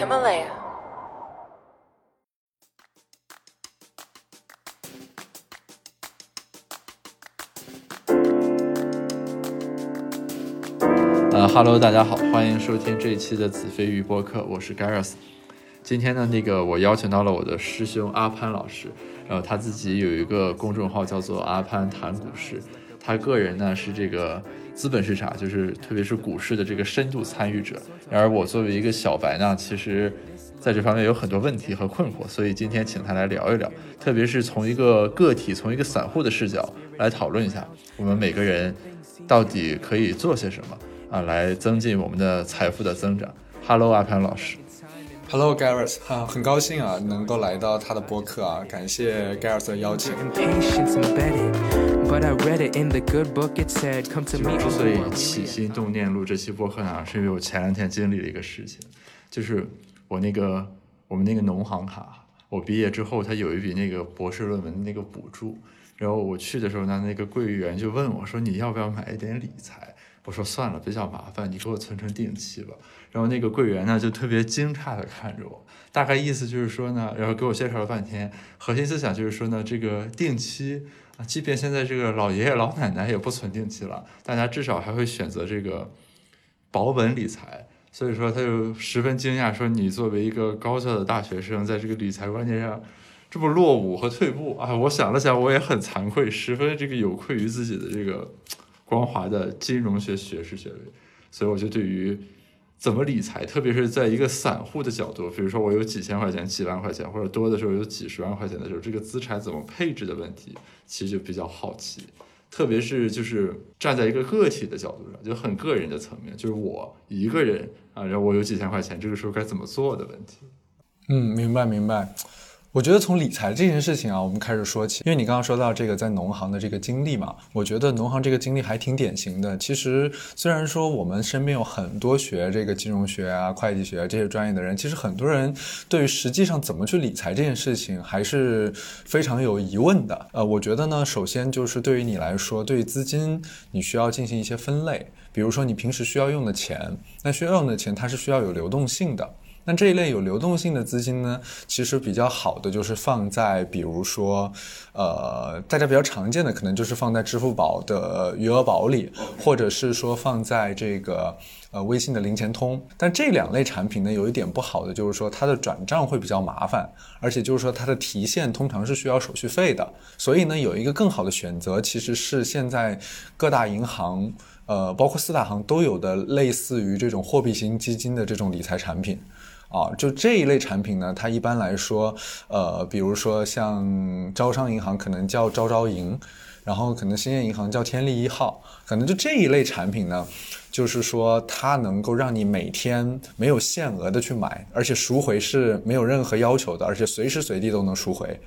Himalaya. 呃哈喽，大家好，欢迎收听这一期的子非鱼播客，我是 Gareth。今天呢，那个我邀请到了我的师兄阿潘老师，然后他自己有一个公众号叫做阿潘谈股市，他个人呢是这个资本市场，就是特别是股市的这个深度参与者。然而我作为一个小白呢，其实在这方面有很多问题和困惑，所以今天请他来聊一聊，特别是从一个个体、从一个散户的视角来讨论一下，我们每个人到底可以做些什么啊，来增进我们的财富的增长。Hello，阿潘老师。Hello Gareth，哈，很高兴啊，能够来到他的播客啊，感谢 Gareth 的邀请。But I read it in the good book. It said, "Come to me." 之所以起心动念录这期播客呢，是因为我前两天经历了一个事情，就是我那个我们那个农行卡，我毕业之后，他有一笔那个博士论文的那个补助，然后我去的时候呢，那个柜员就问我说：“你要不要买一点理财？”我说：“算了，比较麻烦，你给我存成定期吧。”然后那个柜员呢就特别惊诧的看着我，大概意思就是说呢，然后给我介绍了半天，核心思想就是说呢，这个定期啊，即便现在这个老爷爷老奶奶也不存定期了，大家至少还会选择这个保本理财。所以说他就十分惊讶，说你作为一个高校的大学生，在这个理财观念上这么落伍和退步啊！我想了想，我也很惭愧，十分这个有愧于自己的这个光华的金融学学士学位。所以我就对于怎么理财，特别是在一个散户的角度，比如说我有几千块钱、几万块钱，或者多的时候有几十万块钱的时候，这个资产怎么配置的问题，其实就比较好奇。特别是就是站在一个个体的角度上，就很个人的层面，就是我一个人啊，然后我有几千块钱，这个时候该怎么做的问题。嗯，明白明白。我觉得从理财这件事情啊，我们开始说起，因为你刚刚说到这个在农行的这个经历嘛，我觉得农行这个经历还挺典型的。其实虽然说我们身边有很多学这个金融学啊、会计学这些专业的人，其实很多人对于实际上怎么去理财这件事情还是非常有疑问的。呃，我觉得呢，首先就是对于你来说，对于资金你需要进行一些分类，比如说你平时需要用的钱，那需要用的钱它是需要有流动性的。那这一类有流动性的资金呢，其实比较好的就是放在，比如说，呃，大家比较常见的可能就是放在支付宝的余额宝里，或者是说放在这个呃微信的零钱通。但这两类产品呢，有一点不好的就是说它的转账会比较麻烦，而且就是说它的提现通常是需要手续费的。所以呢，有一个更好的选择，其实是现在各大银行。呃，包括四大行都有的类似于这种货币型基金的这种理财产品，啊，就这一类产品呢，它一般来说，呃，比如说像招商银行可能叫招招银，然后可能兴业银行叫天利一号，可能就这一类产品呢，就是说它能够让你每天没有限额的去买，而且赎回是没有任何要求的，而且随时随地都能赎回。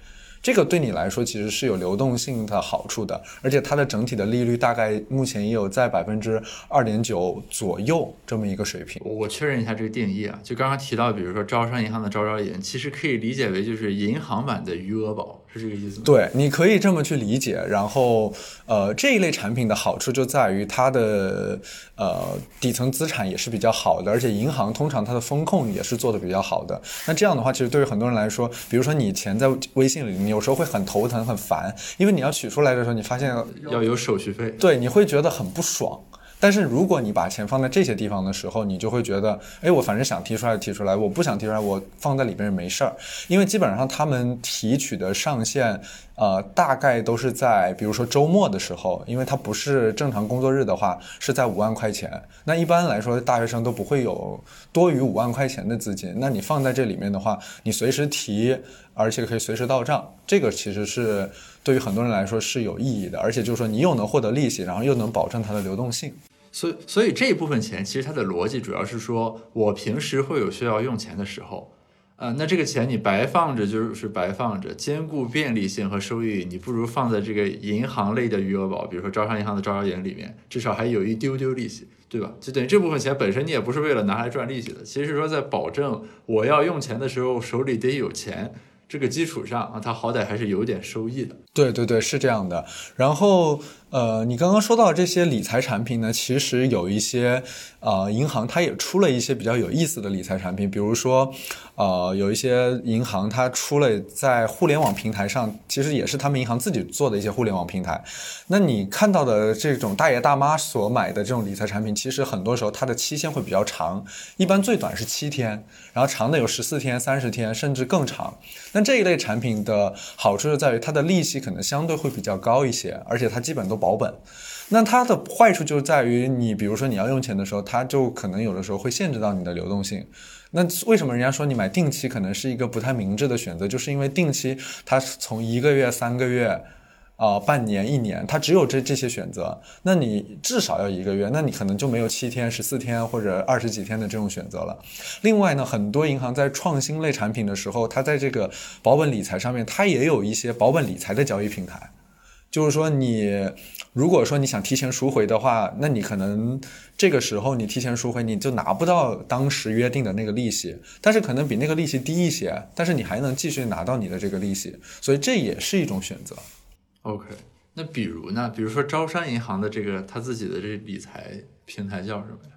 这个对你来说其实是有流动性的好处的，而且它的整体的利率大概目前也有在百分之二点九左右这么一个水平。我确认一下这个定义啊，就刚刚提到，比如说招商银行的招招银，其实可以理解为就是银行版的余额宝，是这个意思吗？对，你可以这么去理解。然后，呃，这一类产品的好处就在于它的呃底层资产也是比较好的，而且银行通常它的风控也是做的比较好的。那这样的话，其实对于很多人来说，比如说你钱在微信里，你有时候会很头疼、很烦，因为你要取出来的时候，你发现要有手续费。对，你会觉得很不爽。但是如果你把钱放在这些地方的时候，你就会觉得，哎，我反正想提出来提出来，我不想提出来，我放在里边也没事儿。因为基本上他们提取的上限，呃，大概都是在比如说周末的时候，因为它不是正常工作日的话，是在五万块钱。那一般来说，大学生都不会有多于五万块钱的资金。那你放在这里面的话，你随时提，而且可以随时到账，这个其实是对于很多人来说是有意义的。而且就是说，你又能获得利息，然后又能保证它的流动性。所以，所以这一部分钱其实它的逻辑主要是说，我平时会有需要用钱的时候，呃，那这个钱你白放着就是白放着，兼顾便利性和收益，你不如放在这个银行类的余额宝，比如说招商银行的招商银里面，至少还有一丢丢利息，对吧？就等于这部分钱本身你也不是为了拿来赚利息的，其实是说在保证我要用钱的时候手里得有钱这个基础上啊，它好歹还是有点收益的。对对对，是这样的。然后，呃，你刚刚说到这些理财产品呢，其实有一些呃银行它也出了一些比较有意思的理财产品，比如说，呃，有一些银行它出了在互联网平台上，其实也是他们银行自己做的一些互联网平台。那你看到的这种大爷大妈所买的这种理财产品，其实很多时候它的期限会比较长，一般最短是七天，然后长的有十四天、三十天，甚至更长。那这一类产品的好处就在于它的利息可能相对会比较高一些，而且它基本都保本。那它的坏处就在于你，比如说你要用钱的时候，它就可能有的时候会限制到你的流动性。那为什么人家说你买定期可能是一个不太明智的选择？就是因为定期它从一个月、三个月。啊、半年、一年，它只有这这些选择，那你至少要一个月，那你可能就没有七天、十四天或者二十几天的这种选择了。另外呢，很多银行在创新类产品的时候，它在这个保本理财上面，它也有一些保本理财的交易平台。就是说你，如果说你想提前赎回的话，那你可能这个时候你提前赎回，你就拿不到当时约定的那个利息，但是可能比那个利息低一些，但是你还能继续拿到你的这个利息，所以这也是一种选择。OK，那比如呢？比如说招商银行的这个他自己的这理财平台叫什么呀？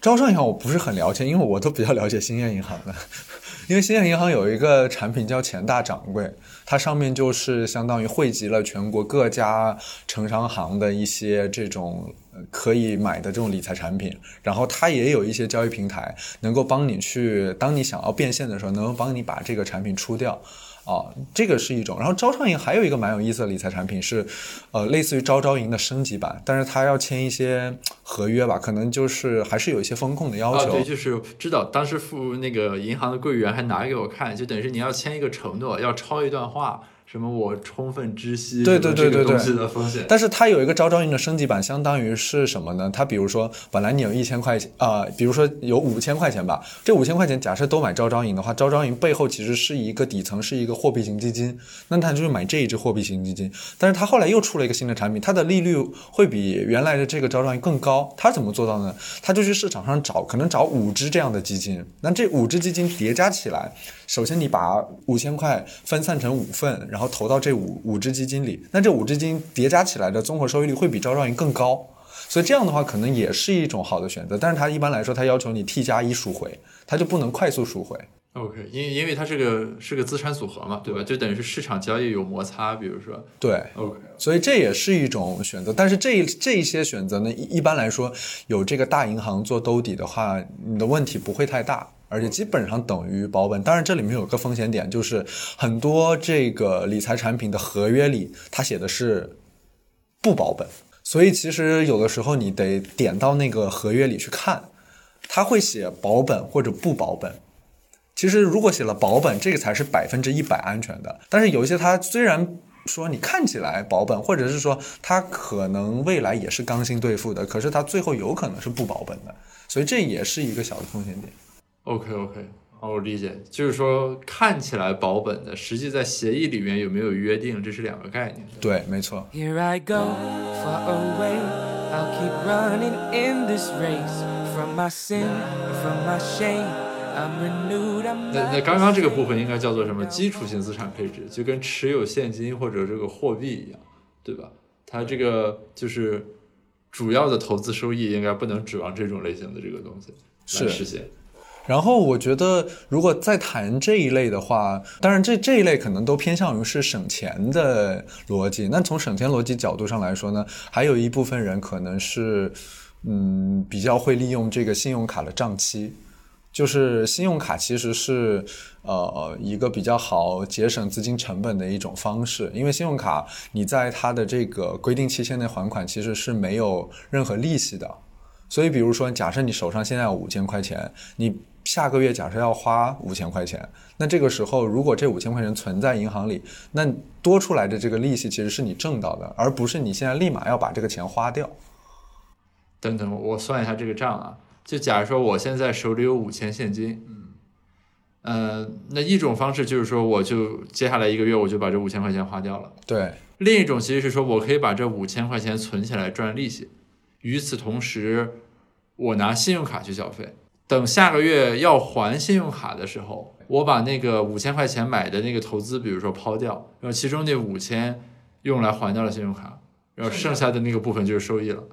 招商银行我不是很了解，因为我都比较了解兴业银行的，因为兴业银行有一个产品叫钱大掌柜，它上面就是相当于汇集了全国各家城商行的一些这种呃可以买的这种理财产品，然后它也有一些交易平台能够帮你去，当你想要变现的时候，能够帮你把这个产品出掉。啊，这个是一种。然后招商银还有一个蛮有意思的理财产品是，呃，类似于招招银的升级版，但是它要签一些合约吧，可能就是还是有一些风控的要，求。对，就是知道当时付那个银行的柜员还拿给我看，就等于是你要签一个承诺，要抄一段话，什么我充分知悉对对对对对东西的风险。但是它有一个招招银的升级版，相当于是什么呢？它比如说，本来你有一千块钱，啊、比如说有五千块钱吧，这五千块钱假设都买招招银的话，招招银背后其实是一个底层是一个货币型基金，那它就是买这一只货币型基金。但是它后来又出了一个新的产品，它的利率会比原来的这个招招银更高。它怎么做到呢？它就去市场上找，可能找五只这样的基金，那这五只基金叠加起来，首先你把五千块分散成五份，然后投到这五五只基金里，那这五只基金叠加起来的综合收益率会比招招银更高。所以这样的话，可能也是一种好的选择，但是它一般来说，它要求你 T 加一赎回，它就不能快速赎回。OK，因因为它是个是个资产组合嘛，对吧？就等于是市场交易有摩擦，比如说对，OK，所以这也是一种选择，但是这这一些选择呢，一一般来说有这个大银行做兜底的话，你的问题不会太大，而且基本上等于保本。当然，这里面有个风险点，就是很多这个理财产品的合约里，它写的是不保本，所以其实有的时候你得点到那个合约里去看，它会写保本或者不保本。其实如果写了保本，这个才是百分之一百安全的。但是有一些它虽然说你看起来保本，或者是说它可能未来也是刚性兑付的，可是它最后有可能是不保本的，所以这也是一个小的风险点。OK OK，哦，我理解，就是说看起来保本的，实际在协议里面有没有约定，这是两个概念。对，没错。Here I go, far away. I'll keep running in this race from my sin, from my shame. I'm renewed. I'm 那那刚刚这个部分应该叫做什么？基础性资产配置，就跟持有现金或者这个货币一样，对吧？它这个就是主要的投资收益应该不能指望这种类型的这个东西来实现。然后我觉得，如果再谈这一类的话，当然这这一类可能都偏向于是省钱的逻辑。那从省钱逻辑角度上来说呢，还有一部分人可能是，嗯，比较会利用这个信用卡的账期。就是信用卡其实是呃一个比较好节省资金成本的一种方式，因为信用卡你在它的这个规定期限内还款其实是没有任何利息的，所以比如说假设你手上现在有五千块钱，你下个月假设要花五千块钱，那这个时候如果这五千块钱存在银行里，那多出来的这个利息其实是你挣到的，而不是你现在立马要把这个钱花掉。等等，我算一下这个账啊。就假如说我现在手里有五千现金，嗯，呃，那一种方式就是说，我就接下来一个月我就把这五千块钱花掉了。对，另一种其实是说我可以把这五千块钱存起来赚利息，与此同时，我拿信用卡去消费。等下个月要还信用卡的时候，我把那个五千块钱买的那个投资，比如说抛掉，然后其中那五千用来还掉了信用卡，然后剩下的那个部分就是收益了。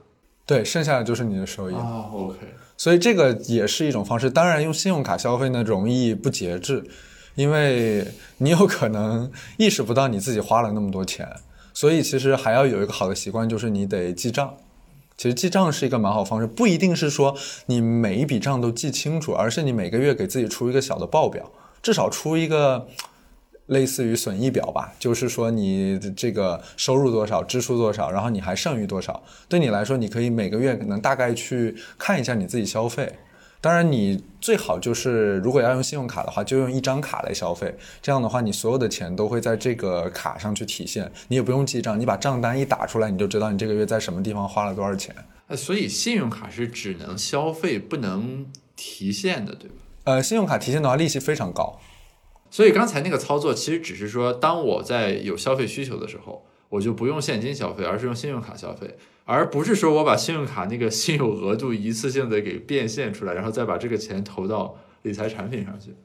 对，剩下的就是你的收益。啊，OK，所以这个也是一种方式。当然，用信用卡消费呢，容易不节制，因为你有可能意识不到你自己花了那么多钱。所以，其实还要有一个好的习惯，就是你得记账。其实记账是一个蛮好方式，不一定是说你每一笔账都记清楚，而是你每个月给自己出一个小的报表，至少出一个类似于损益表吧，就是说你这个收入多少，支出多少，然后你还剩余多少。对你来说，你可以每个月可能大概去看一下你自己消费。当然，你最好就是如果要用信用卡的话，就用一张卡来消费。这样的话，你所有的钱都会在这个卡上去体现，你也不用记账，你把账单一打出来，你就知道你这个月在什么地方花了多少钱。呃，所以信用卡是只能消费不能提现的，对吧？呃，信用卡提现的话，利息非常高。所以刚才那个操作其实只是说，当我在有消费需求的时候，我就不用现金消费，而是用信用卡消费，而不是说我把信用卡那个信用额度一次性的给变现出来，然后再把这个钱投到理财产品上去。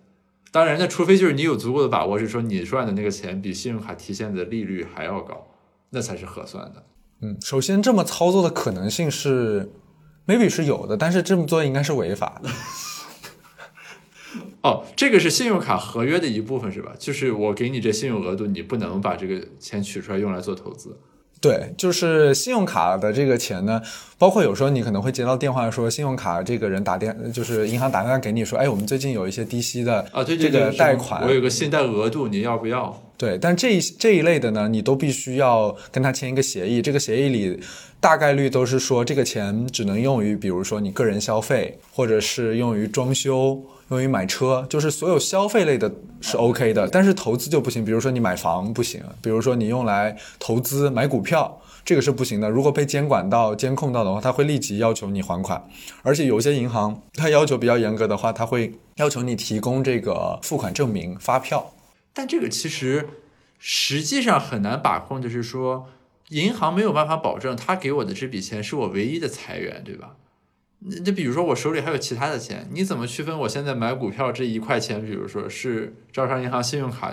当然，那除非就是你有足够的把握，是说你赚的那个钱比信用卡提现的利率还要高，那才是合算的。嗯，首先这么操作的可能性是，maybe 是有的，但是这么做应该是违法的。哦，这个是信用卡合约的一部分是吧？就是我给你这信用额度，你不能把这个钱取出来用来做投资。对，就是信用卡的这个钱呢，包括有时候你可能会接到电话说，信用卡这个人打电，就是银行打电话给你说，哎，我们最近有一些低息的啊，对这个贷款，我有个信贷额度，你要不要？对，但这一这一类的呢，你都必须要跟他签一个协议，这个协议里大概率都是说这个钱只能用于，比如说你个人消费，或者是用于装修。用于买车，就是所有消费类的是 OK 的，但是投资就不行。比如说你买房不行，比如说你用来投资买股票，这个是不行的。如果被监管到、监控到的话，他会立即要求你还款。而且有些银行它要求比较严格的话，他会要求你提供这个付款证明、发票。但这个其实实际上很难把控，就是说银行没有办法保证他给我的这笔钱是我唯一的财源，对吧？那就比如说我手里还有其他的钱，你怎么区分我现在买股票这一块钱，比如说是招商银行信用卡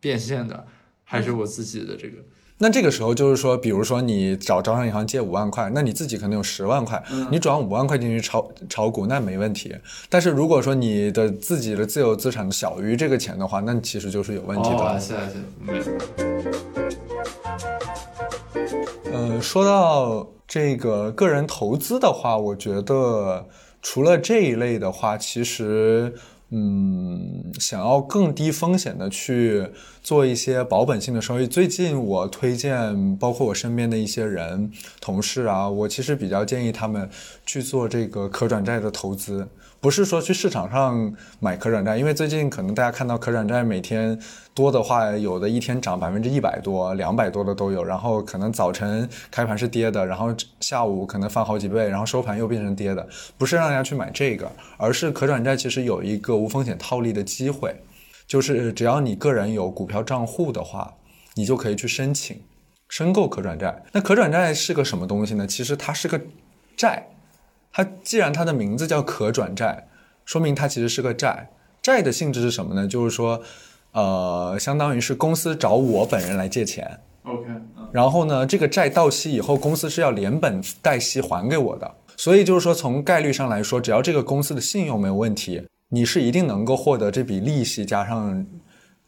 变现的，还是我自己的这个？那这个时候就是说，比如说你找招商银行借五万块，那你自己可能有十万块，你转五万块进去炒炒股，那没问题。但是如果说你的自己的自有资产小于这个钱的话，那其实就是有问题的。哦，是是，没。说到这个个人投资的话，我觉得除了这一类的话，其实，嗯，想要更低风险的去做一些保本性的收益，最近我推荐，包括我身边的一些人、同事啊，我其实比较建议他们去做这个可转债的投资。不是说去市场上买可转债，因为最近可能大家看到可转债每天多的话，有的一天涨百分之一百多、两百多的都有，然后可能早晨开盘是跌的，然后下午可能翻好几倍，然后收盘又变成跌的。不是让大家去买这个，而是可转债其实有一个无风险套利的机会，就是只要你个人有股票账户的话，你就可以去申请申购可转债。那可转债是个什么东西呢？其实它是个债。它既然它的名字叫可转债，说明它其实是个债。债的性质是什么呢？就是说，呃，相当于是公司找我本人来借钱，OK，然后呢，这个债到期以后，公司是要连本带息还给我的。所以就是说，从概率上来说，只要这个公司的信用没有问题，你是一定能够获得这笔利息加上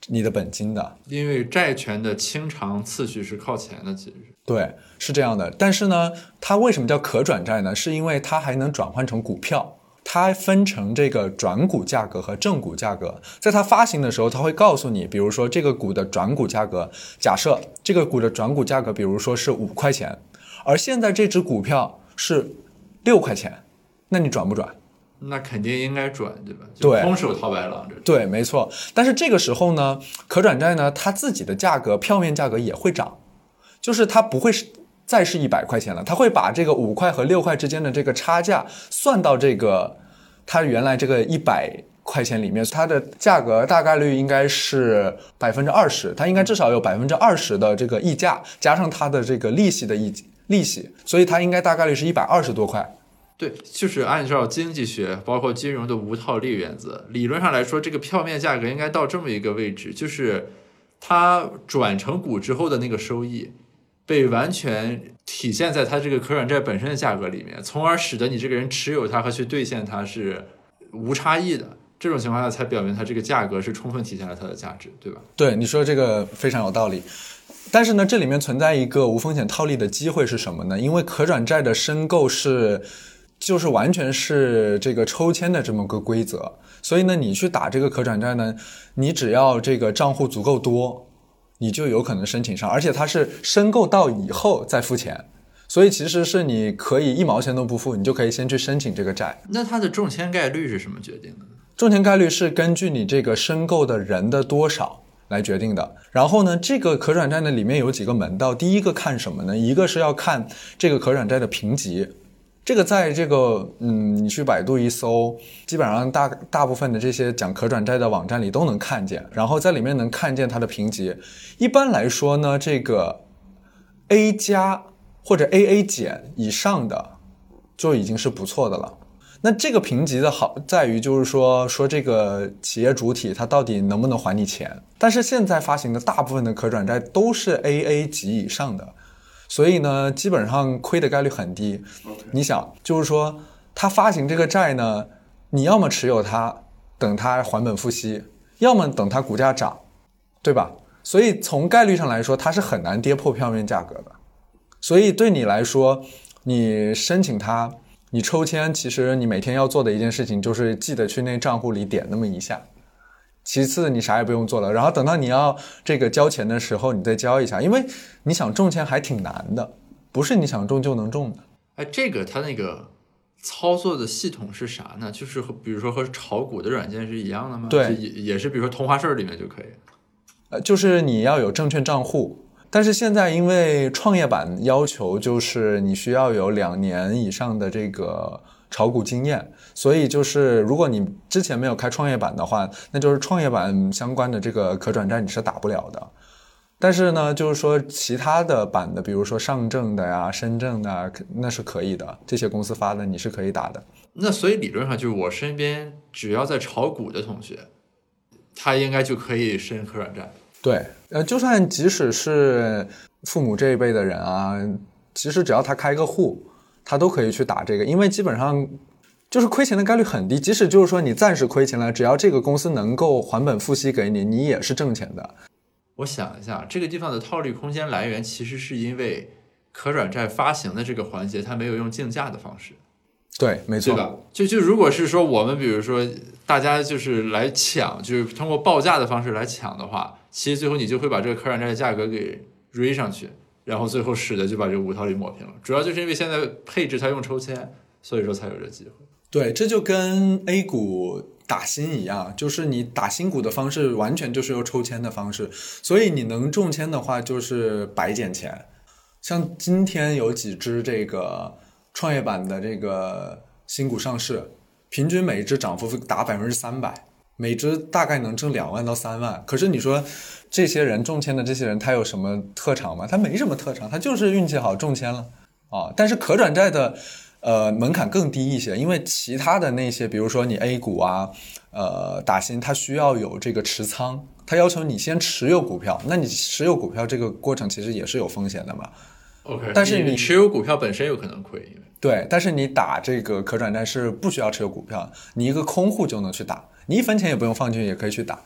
你的本金的。因为债权的清偿次序是靠前的，其实是。对，是这样的。但是呢，它为什么叫可转债呢？是因为它还能转换成股票。它分成这个转股价格和正股价格。在它发行的时候，它会告诉你，比如说这个股的转股价格，假设这个股的转股价格，比如说是五块钱，而现在这只股票是六块钱，那你转不转？那肯定应该转，对吧？对，空手套白狼。对，没错。但是这个时候呢，可转债呢，它自己的价格，票面价格也会涨。就是它不会是再是一百块钱了，它会把这个五块和六块之间的这个差价算到这个它原来这个一百块钱里面，它的价格大概率应该是百分之二十，它应该至少有百分之二十的这个溢价，加上它的这个利息的溢利息，所以它应该大概率是一百二十多块。对，就是按照经济学包括金融的无套利原则，理论上来说，这个票面价格应该到这么一个位置，就是它转成股之后的那个收益。被完全体现在它这个可转债本身的价格里面，从而使得你这个人持有它和去兑现它是无差异的。这种情况下，才表明它这个价格是充分体现了它的价值，对吧？对你说这个非常有道理。但是呢，这里面存在一个无风险套利的机会是什么呢？因为可转债的申购是，就是完全是这个抽签的这么个规则，所以呢，你去打这个可转债呢，你只要这个账户足够多，你就有可能申请上，而且它是申购到以后再付钱，所以其实是你可以一毛钱都不付，你就可以先去申请这个债。那它的中签概率是什么决定的？中签概率是根据你这个申购的人的多少来决定的。然后呢，这个可转债呢里面有几个门道。第一个看什么呢？一个是要看这个可转债的评级，这个在这个嗯，你去百度一搜，基本上大大部分的这些讲可转债的网站里都能看见。然后在里面能看见它的评级。一般来说呢，这个 A 加或者 AA 减以上的就已经是不错的了。那这个评级的好在于，就是说说这个企业主体它到底能不能还你钱？但是现在发行的大部分的可转债都是 AA 级以上的，所以呢，基本上亏的概率很低。你想，就是说他发行这个债呢，你要么持有它，等它还本付息，要么等它股价涨，对吧？所以从概率上来说，它是很难跌破票面价格的。所以对你来说，你申请它。你抽签，其实你每天要做的一件事情就是记得去那账户里点那么一下。其次，你啥也不用做了，然后等到你要这个交钱的时候，你再交一下，因为你想中钱还挺难的，不是你想中就能中的。哎，这个它那个操作的系统是啥呢？就是和比如说和炒股的软件是一样的吗？对，也也是，比如说同花顺里面就可以。呃，就是你要有证券账户。但是现在因为创业板要求就是你需要有两年以上的这个炒股经验，所以就是如果你之前没有开创业板的话，那就是创业板相关的这个可转债你是打不了的。但是呢，就是说其他的板的，比如说上证的呀、深圳的，那是可以的。这些公司发的你是可以打的。那所以理论上就是我身边只要在炒股的同学，他应该就可以申可转债。对，呃，就算即使是父母这一辈的人啊，其实只要他开个户，他都可以去打这个，因为基本上就是亏钱的概率很低。即使就是说你暂时亏钱了，只要这个公司能够还本付息给你，你也是挣钱的。我想一下，这个地方的套利空间来源，其实是因为可转债发行的这个环节，它没有用竞价的方式。对，没错。对吧？就就如果是说我们比如说大家就是来抢，就是通过报价的方式来抢的话。其实最后你就会把这个可转债的价格给追上去，然后最后使得就把这个无套利抹平了。主要就是因为现在配置它用抽签，所以说才有这机会。对，这就跟 A 股打新一样，就是你打新股的方式完全就是用抽签的方式，所以你能中签的话就是白捡钱。像今天有几只这个创业板的这个新股上市，平均每一只涨幅达百分之三百。每只大概能挣两万到三万，可是你说这些人中签的这些人，他有什么特长吗？他没什么特长，他就是运气好中签了啊。但是可转债的呃门槛更低一些，因为其他的那些，比如说你 A 股啊，呃打新，它需要有这个持仓，它要求你先持有股票，那你持有股票这个过程其实也是有风险的嘛。OK，但是你持有股票本身有可能亏，因为对，但是你打这个可转债是不需要持有股票，你一个空户就能去打。你一分钱也不用放进去，也可以去打，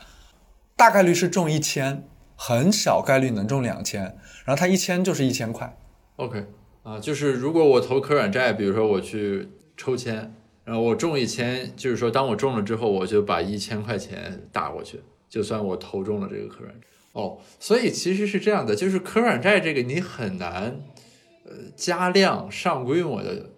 大概率是中一千，很小概率能中两千，然后它一千就是一千块。OK，啊，就是如果我投可转债，比如说我去抽签，然后我中一千，就是说当我中了之后，我就把一千块钱打过去，就算我投中了这个可转债。哦，所以其实是这样的，就是可转债这个你很难，呃，加量上规模的。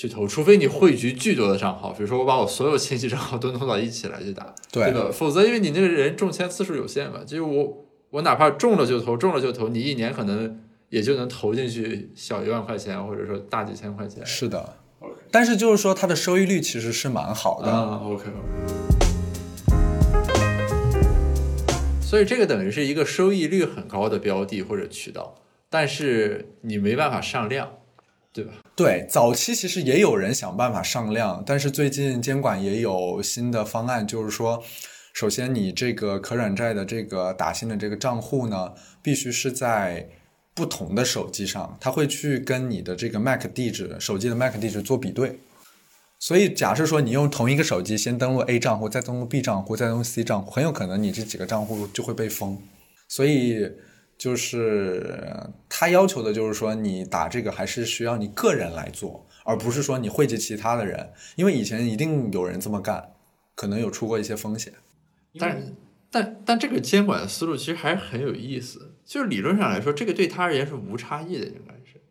去投，除非你汇聚巨多的账号，比如说我把我所有亲戚账号都弄到一起来去打，对吧？否则因为你那个人中签次数有限嘛，就是我我哪怕中了就投，中了就投，你一年可能也就能投进去小一万块钱，或者说大几千块钱。是的，OK。但是就是说它的收益率其实是蛮好的。啊，OK。所以这个等于是一个收益率很高的标的或者渠道，但是你没办法上量。对吧？对，早期其实也有人想办法上量，但是最近监管也有新的方案，就是说，首先你这个可转债的这个打新的这个账户呢，必须是在不同的手机上，它会去跟你的这个 MAC 地址、手机的 MAC 地址做比对。所以，假设说你用同一个手机先登录 A 账户，再登录 B 账户，再登录 C 账户，很有可能你这几个账户就会被封。所以，就是他要求的就是说，你打这个还是需要你个人来做，而不是说你汇集其他的人，因为以前一定有人这么干，可能有出过一些风险。但但但这个监管的思路其实还是很有意思，就是理论上来说，这个对他而言是无差异的，应该是。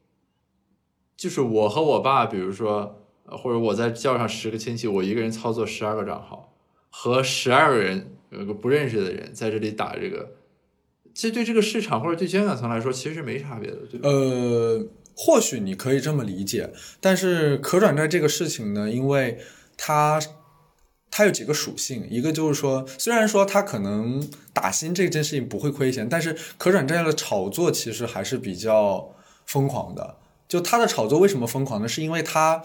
就是我和我爸，比如说，呃或者我再叫上十个亲戚，我一个人操作十二个账号，和十二个人有个不认识的人在这里打这个，这对这个市场或者对监管层来说其实没差别的，对？呃，或许你可以这么理解，但是可转债这个事情呢，因为它它有几个属性，一个就是说，虽然说它可能打新这件事情不会亏钱，但是可转债的炒作其实还是比较疯狂的。就它的炒作为什么疯狂呢？是因为它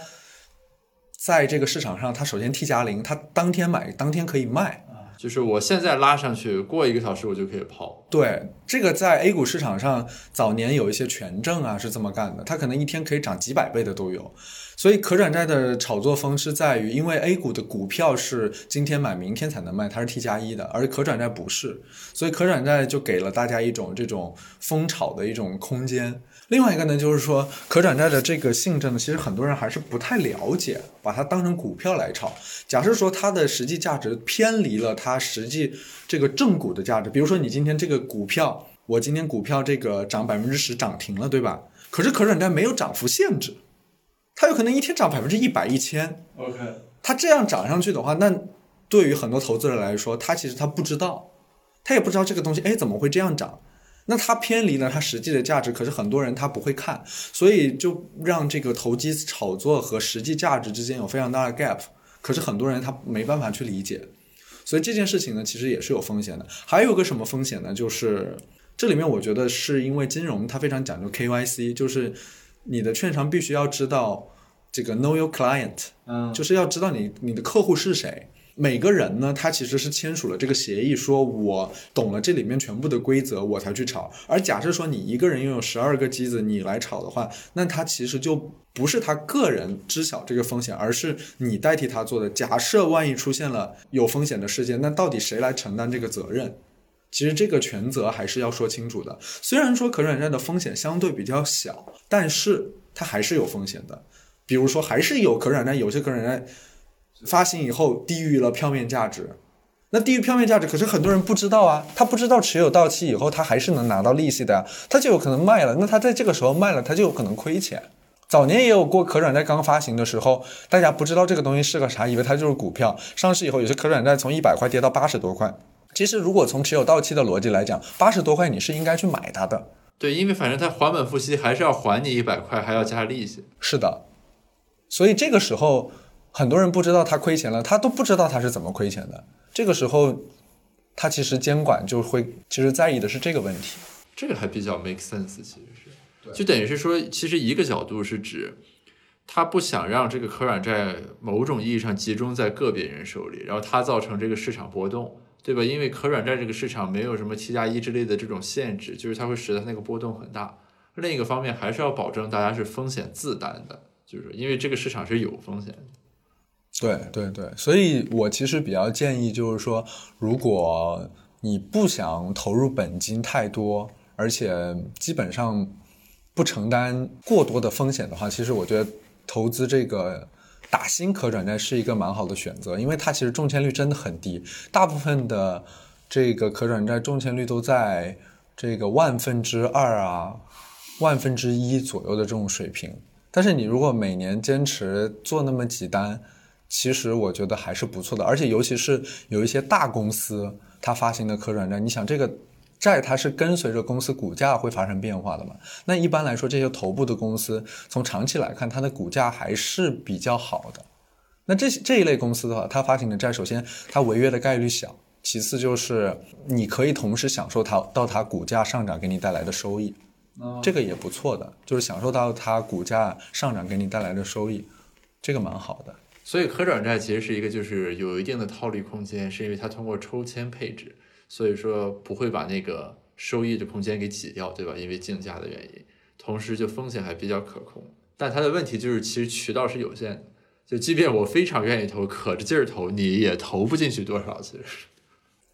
在这个市场上，它首先 T 加零，它当天买当天可以卖。就是我现在拉上去，过一个小时我就可以抛。对，这个在 A 股市场上早年有一些权证啊是这么干的，它可能一天可以涨几百倍的都有。所以可转债的炒作风是在于，因为 A 股的股票是今天买明天才能卖，它是 T 加一的，而可转债不是，所以可转债就给了大家一种这种疯炒的一种空间。另外一个呢，就是说可转债的这个性质呢，其实很多人还是不太了解，把它当成股票来炒。假设说它的实际价值偏离了它实际这个正股的价值，比如说你今天这个股票，我今天股票这个涨百分之十涨停了，对吧？可是可转债没有涨幅限制，它有可能一天涨百分之一百、一千。OK，它这样涨上去的话，那对于很多投资人来说，他其实他不知道，他也不知道这个东西，哎，怎么会这样涨？那它偏离了它实际的价值，可是很多人他不会看，所以就让这个投机炒作和实际价值之间有非常大的 gap。可是很多人他没办法去理解，所以这件事情呢，其实也是有风险的。还有个什么风险呢？就是这里面我觉得是因为金融它非常讲究 KYC，就是你的券商必须要知道这个 Know Your Client，嗯，就是要知道你你的客户是谁。每个人呢，他其实是签署了这个协议，说我懂了这里面全部的规则，我才去炒。而假设说你一个人拥有十二个机子，你来炒的话，那他其实就不是他个人知晓这个风险，而是你代替他做的。假设万一出现了有风险的事件，那到底谁来承担这个责任？其实这个权责还是要说清楚的。虽然说可转债的风险相对比较小，但是它还是有风险的。比如说，还是有可转债，有些可转债发行以后低于了票面价值。那低于票面价值，可是很多人不知道啊，他不知道持有到期以后，他还是能拿到利息的，他就有可能卖了。那他在这个时候卖了，他就有可能亏钱。早年也有过可转债刚发行的时候，大家不知道这个东西是个啥，以为它就是股票。上市以后，有些可转债从一百块跌到八十多块。其实，如果从持有到期的逻辑来讲，八十多块你是应该去买它的。对，因为反正它还本付息还是要还你一百块，还要加利息。是的，所以这个时候很多人不知道他亏钱了，他都不知道他是怎么亏钱的。这个时候，他其实监管就会其实在意的是这个问题。这个还比较 make sense，其实是，就等于是说，其实一个角度是指，他不想让这个可转债某种意义上集中在个别人手里，然后他造成这个市场波动，对吧？因为可转债这个市场没有什么七加一之类的这种限制，就是它会使得它那个波动很大。另一个方面，还是要保证大家是风险自担的，就是因为这个市场是有风险的。对对对，所以我其实比较建议，就是说，如果你不想投入本金太多，而且基本上不承担过多的风险的话，其实我觉得投资这个打新可转债是一个蛮好的选择，因为它其实中签率真的很低，大部分的这个可转债中签率都在这个万分之二啊、万分之一左右的这种水平。但是你如果每年坚持做那么几单，其实我觉得还是不错的，而且尤其是有一些大公司它发行的可转债，你想这个债它是跟随着公司股价会发生变化的嘛？那一般来说，这些头部的公司从长期来看，它的股价还是比较好的。那这这一类公司的话，它发行的债，首先它违约的概率小，其次就是你可以同时享受它到它股价上涨给你带来的收益，这个也不错的，就是享受到它股价上涨给你带来的收益，这个蛮好的。所以可转债其实是一个就是有一定的套利空间，是因为它通过抽签配置，所以说不会把那个收益的空间给挤掉，对吧？因为竞价的原因，同时就风险还比较可控。但它的问题就是，其实渠道是有限的，就即便我非常愿意投，可着劲儿投，你也投不进去多少，其实。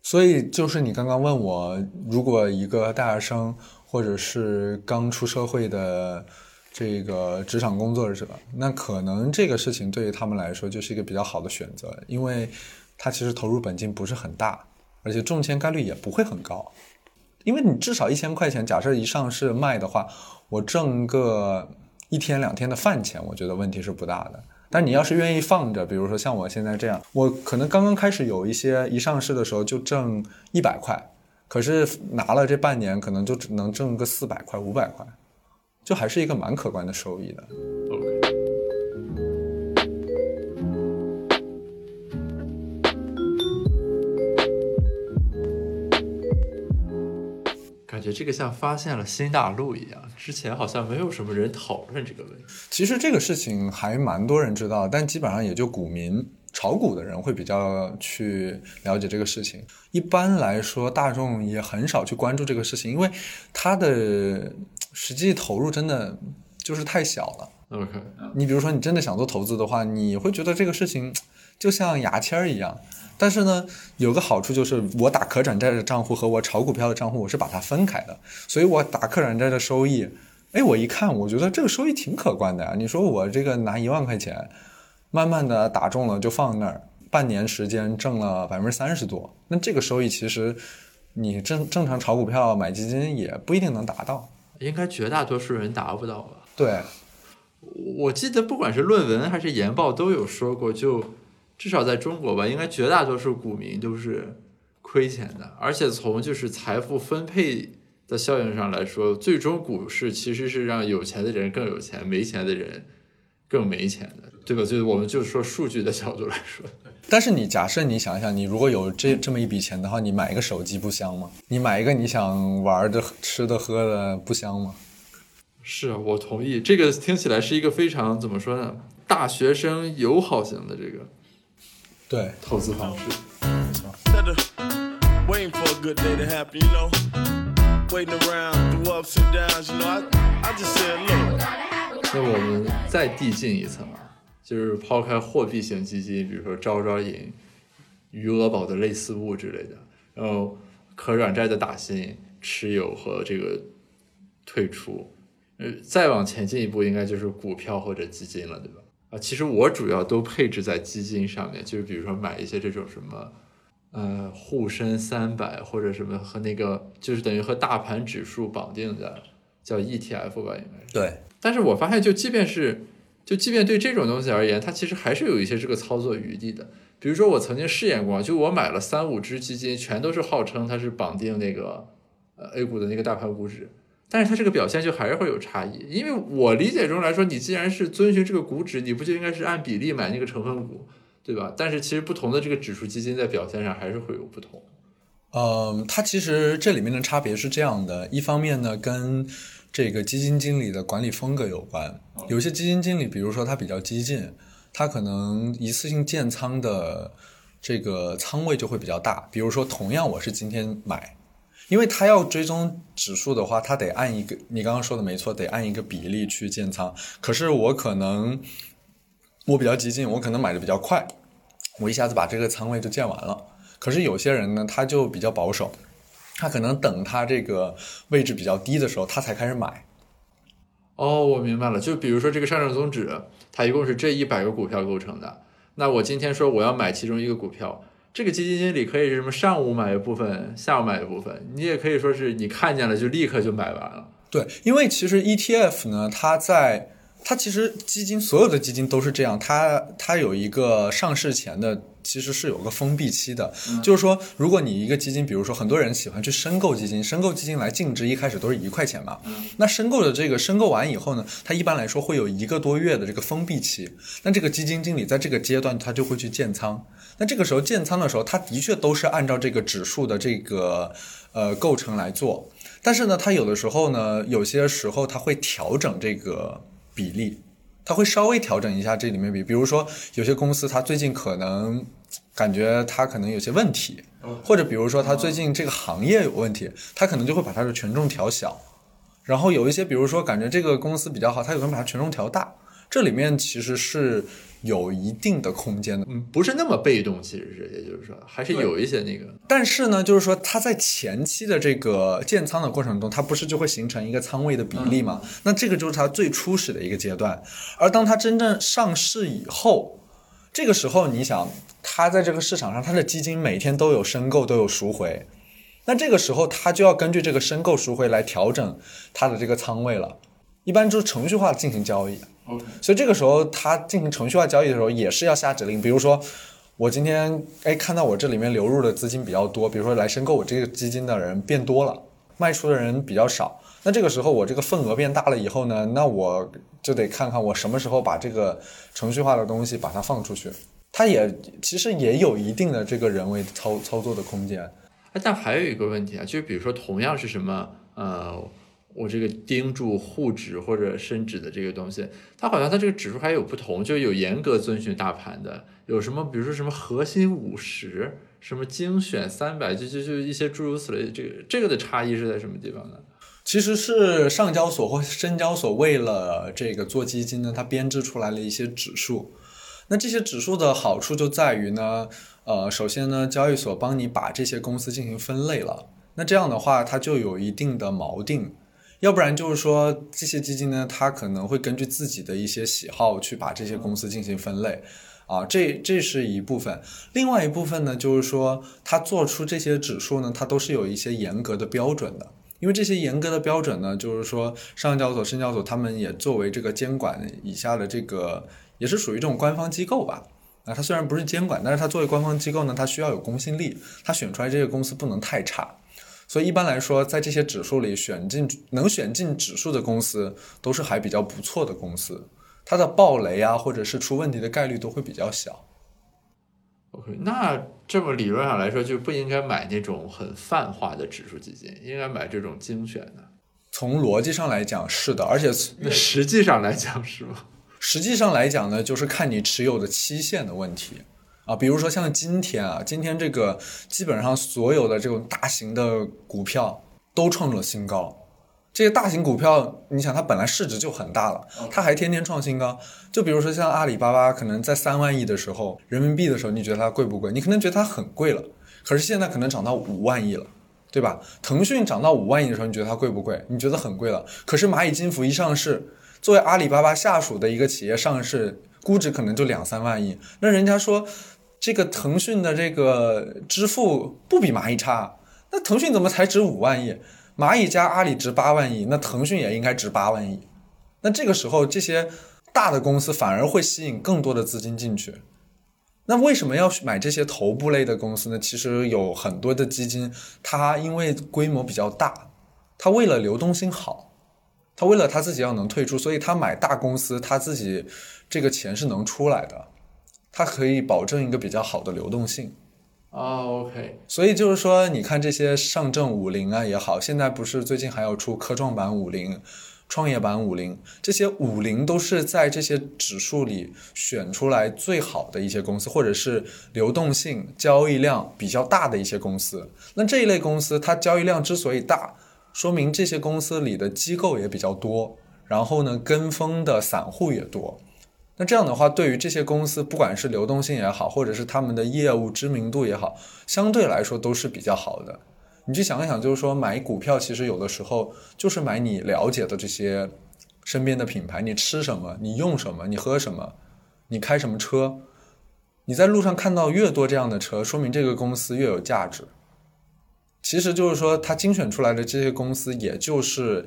所以就是你刚刚问我，如果一个大学生或者是刚出社会的这个职场工作者，那可能这个事情对于他们来说就是一个比较好的选择，因为他其实投入本金不是很大，而且中签概率也不会很高，因为你至少一千块钱，假设一上市卖的话，我挣个一天两天的饭钱，我觉得问题是不大的。但你要是愿意放着，比如说像我现在这样，我可能刚刚开始有一些一上市的时候就挣一百块，可是拿了这半年，可能就只能挣个四百块、五百块，就还是一个蛮可观的收益的。OK，这个像发现了新大陆一样，之前好像没有什么人讨论这个问题。其实这个事情还蛮多人知道，但基本上也就股民、炒股的人会比较去了解这个事情。一般来说，大众也很少去关注这个事情，因为它的实际投入真的就是太小了。OK，你比如说，你真的想做投资的话，你会觉得这个事情 就像牙签儿一样。但是呢，有个好处就是，我打可转债的账户和我炒股票的账户，我是把它分开的。所以我打可转债的收益，哎，我一看，我觉得这个收益挺可观的呀。你说我这个拿一万块钱，慢慢的打中了就放那儿，半年时间挣了百分之三十多，那这个收益其实你正正常炒股票、买基金也不一定能达到。应该绝大多数人达不到吧？对，我记得不管是论文还是研报都有说过，就至少在中国吧，应该绝大多数股民都是亏钱的，而且从就是财富分配的效应上来说，最终股市其实是让有钱的人更有钱，没钱的人更没钱的，对吧？就是我们就是说数据的角度来说，但是你假设你想想，你如果有这这么一笔钱的话，你买一个手机不香吗？你买一个你想玩的、吃的、喝的不香吗？是啊，我同意，这个听起来是一个非常怎么说呢，大学生友好型的这个对，投资方式。Instead of waiting for a good day to happen, you know, waiting around through ups and downs, you know, I, I just said, look, 那我们再递进一层啊，就是抛开货币型基金，比如说招招银、余额宝的类似物之类的，然后可转债的打新、持有和这个退出，呃，再往前进一步，应该就是股票或者基金了，对吧？啊，其实我主要都配置在基金上面，就是比如说买一些这种什么。呃，沪深三百或者什么和那个就是等于和大盘指数绑定的，叫 ETF 吧，应该是。对，但是我发现，就即便是，就即便对这种东西而言，它其实还是有一些这个操作余地的。比如说，我曾经试验过，就我买了三五只基金，全都是号称它是绑定那个呃 A 股的那个大盘股指，但是它这个表现就还是会有差异。因为我理解中来说，你既然是遵循这个股指，你不就应该是按比例买那个成分股，对吧？但是其实不同的这个指数基金在表现上还是会有不同。嗯，它其实这里面的差别是这样的：一方面呢，跟这个基金经理的管理风格有关。有些基金经理，比如说他比较激进，他可能一次性建仓的这个仓位就会比较大。比如说，同样我是今天买，因为他要追踪指数的话，他得按一个你刚刚说的没错，得按一个比例去建仓。可是我可能我比较激进，我可能买的比较快，我一下子把这个仓位就建完了。可是有些人呢，他就比较保守，他可能等他这个位置比较低的时候，他才开始买。哦，我明白了。就比如说这个上证综指，它一共是这一百个股票构成的。那我今天说我要买其中一个股票，这个基金经理可以是什么上午买一部分，下午买一部分，你也可以说是你看见了就立刻就买完了。对，因为其实 ETF 呢，它在它其实基金所有的基金都是这样，它它有一个上市前的其实是有个封闭期的，就是说，如果你一个基金，比如说很多人喜欢去申购基金，申购基金来净值一开始都是一块钱嘛，那申购的这个申购完以后呢，它一般来说会有一个多月的这个封闭期，那这个基金经理在这个阶段他就会去建仓，那这个时候建仓的时候，他的确都是按照这个指数的这个呃构成来做。但是呢，他有的时候呢，有些时候他会调整这个比例，它会稍微调整一下这里面比，比如说有些公司它最近可能感觉它可能有些问题，或者比如说它最近这个行业有问题，它可能就会把它的权重调小。然后有一些，比如说感觉这个公司比较好，它有可能把它权重调大。这里面其实是有一定的空间的。嗯，不是那么被动，其实是，也就是说，还是有一些那个。但是呢，就是说它在前期的这个建仓的过程中，它不是就会形成一个仓位的比例嘛？那这个就是它最初始的一个阶段。而当它真正上市以后，这个时候你想，它在这个市场上，它的基金每天都有申购，都有赎回。那这个时候，它就要根据这个申购赎回来调整它的这个仓位了。一般就是程序化进行交易。OK，所以这个时候，它进行程序化交易的时候，也是要下指令。比如说，我今天哎看到我这里面流入的资金比较多，比如说来申购我这个基金的人变多了，卖出的人比较少。那这个时候我这个份额变大了以后呢，那我就得看看我什么时候把这个程序化的东西把它放出去。它也其实也有一定的这个人为操操作的空间。哎，但还有一个问题啊，就是比如说同样是什么呃，我这个盯住沪指或者深指的这个东西，它好像它这个指数还有不同，就有严格遵循大盘的，有什么比如说什么核心五十，什么精选三百，就就就一些诸如此类，这个这个的差异是在什么地方呢？其实是上交所或深交所为了这个做基金呢，它编制出来了一些指数。那这些指数的好处就在于呢，呃，首先呢，交易所帮你把这些公司进行分类了。那这样的话，它就有一定的锚定。要不然就是说，这些基金呢，它可能会根据自己的一些喜好去把这些公司进行分类。啊，这这是一部分。另外一部分呢，就是说，它做出这些指数呢，它都是有一些严格的标准的。因为这些严格的标准呢，就是说上交所、深交所他们也作为这个监管以下的这个，也是属于这种官方机构吧。啊，它虽然不是监管，但是它作为官方机构呢，它需要有公信力，它选出来这些公司不能太差。所以一般来说，在这些指数里选进能选进指数的公司，都是还比较不错的公司，它的暴雷啊，或者是出问题的概率都会比较小。OK，那这么理论上来说，就不应该买那种很泛化的指数基金，应该买这种精选的。从逻辑上来讲是的，而且那实际上来讲是吗？实际上来讲呢，就是看你持有的期限的问题啊。比如说像今天啊，今天这个基本上所有的这种大型的股票都创了新高。这些大型股票，你想它本来市值就很大了，它还天天创新高。就比如说像阿里巴巴，可能在三万亿的时候，人民币的时候，你觉得它贵不贵？你可能觉得它很贵了，可是现在可能涨到五万亿了。对吧？腾讯涨到五万亿的时候，你觉得它贵不贵？你觉得很贵了。可是蚂蚁金服一上市，作为阿里巴巴下属的一个企业上市，估值可能就两三万亿。那人家说，这个腾讯的这个支付不比蚂蚁差，那腾讯怎么才值五万亿？蚂蚁加阿里值八万亿，那腾讯也应该值八万亿。那这个时候，这些大的公司反而会吸引更多的资金进去。那为什么要买这些头部类的公司呢？其实有很多的基金，它因为规模比较大，它为了流动性好，它为了它自己要能退出，所以它买大公司，它自己这个钱是能出来的，它可以保证一个比较好的流动性。啊、o k 所以就是说，你看这些上证五零啊也好，现在不是最近还要出科创板五零、创业板五零，这些五零都是在这些指数里选出来最好的一些公司，或者是流动性、交易量比较大的一些公司。那这一类公司，它交易量之所以大，说明这些公司里的机构也比较多，然后呢，跟风的散户也多。那这样的话，对于这些公司，不管是流动性也好，或者是他们的业务知名度也好，相对来说都是比较好的。你去想一想，就是说买股票，其实有的时候就是买你了解的这些身边的品牌，你吃什么，你用什么，你喝什么，你开什么车，你在路上看到越多这样的车，说明这个公司越有价值。其实就是说，它精选出来的这些公司，也就是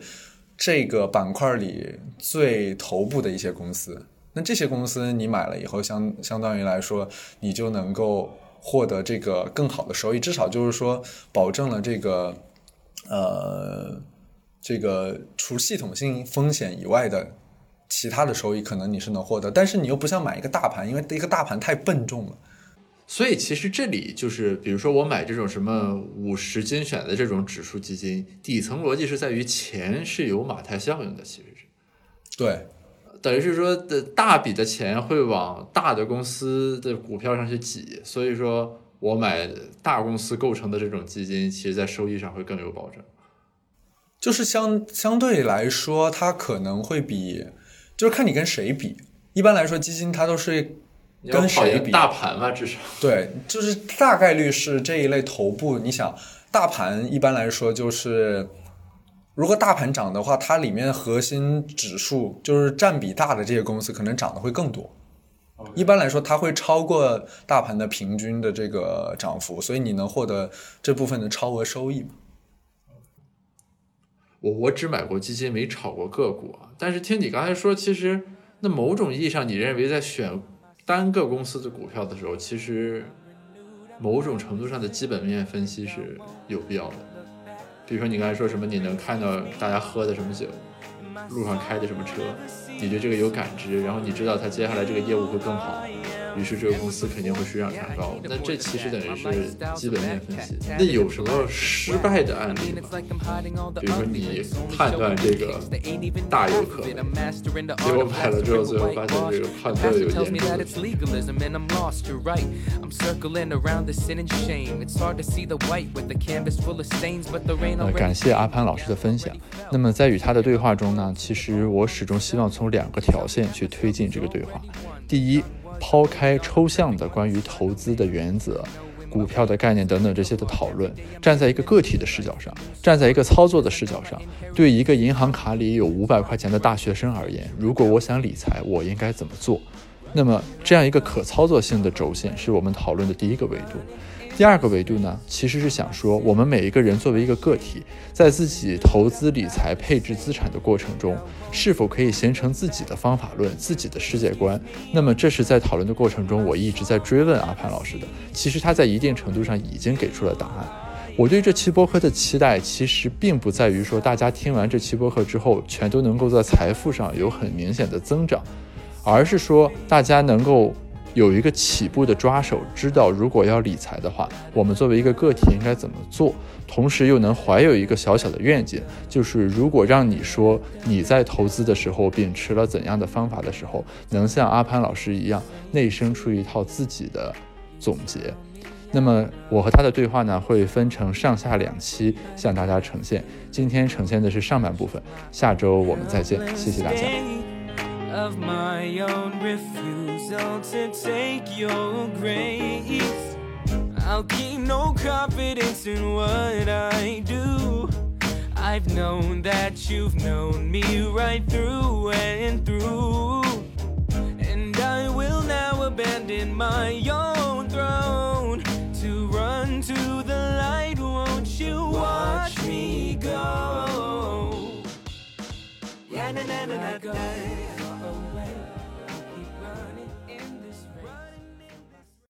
这个板块里最头部的一些公司。那这些公司你买了以后，相相当于来说，你就能够获得这个更好的收益，至少就是说保证了这个，呃，这个除系统性风险以外的其他的收益，可能你是能获得，但是你又不像买一个大盘，因为一个大盘太笨重了。所以其实这里就是，比如说我买这种什么五十精选的这种指数基金，底层逻辑是在于钱是有马太效应的，其实是。对，等于是说的大笔的钱会往大的公司的股票上去挤，所以说我买大公司构成的这种基金，其实在收益上会更有保证。就是相相对来说，它可能会比，就是看你跟谁比。一般来说，基金它都是跟谁比？大盘嘛，至少。对，就是大概率是这一类头部。你想，大盘一般来说就是，如果大盘涨的话，它里面核心指数就是占比大的这些公司，可能涨得会更多。一般来说，它会超过大盘的平均的这个涨幅，所以你能获得这部分的超额收益嘛？我我只买过基金，没炒过个股啊。但是听你刚才说，其实那某种意义上，你认为在选单个公司的股票的时候，其实某种程度上的基本面分析是有必要的。比如说你刚才说什么，你能看到大家喝的什么酒，路上开的什么车，你对这个有感知，然后你知道他接下来这个业务会更好，于是这个公司肯定会水涨船高。那这其实等于是基本面分析。那有什么失败的案例吗？比如说你判断这个大游客，结果买了之后，最后发现这个判断有严重的错。感谢阿潘老师的分享。那么在与他的对话中呢，其实我始终希望从两个条线去推进这个对话。第一。抛开抽象的关于投资的原则、股票的概念等等这些的讨论，站在一个个体的视角上，站在一个操作的视角上，对一个银行卡里有五百块钱的大学生而言，如果我想理财，我应该怎么做？那么这样一个可操作性的轴线是我们讨论的第一个维度。第二个维度呢，其实是想说，我们每一个人作为一个个体，在自己投资理财、配置资产的过程中，是否可以形成自己的方法论、自己的世界观？那么，这是在讨论的过程中，我一直在追问阿潘老师的。其实他在一定程度上已经给出了答案。我对这期播客的期待，其实并不在于说大家听完这期播客之后，全都能够在财富上有很明显的增长，而是说大家能够有一个起步的抓手，知道如果要理财的话，我们作为一个个体应该怎么做，同时又能怀有一个小小的愿景，就是如果让你说你在投资的时候秉持了怎样的方法的时候，能像阿潘老师一样内生出一套自己的总结。那么我和他的对话呢，会分成上下两期向大家呈现。今天呈现的是上半部分，下周我们再见，谢谢大家。Of my own refusal to take your grace. I'll keep no confidence in what I do. I've known that you've known me right through and through. And I will now abandon my own throne to run to the light. Won't you watch me go? Yeah, na na na na go.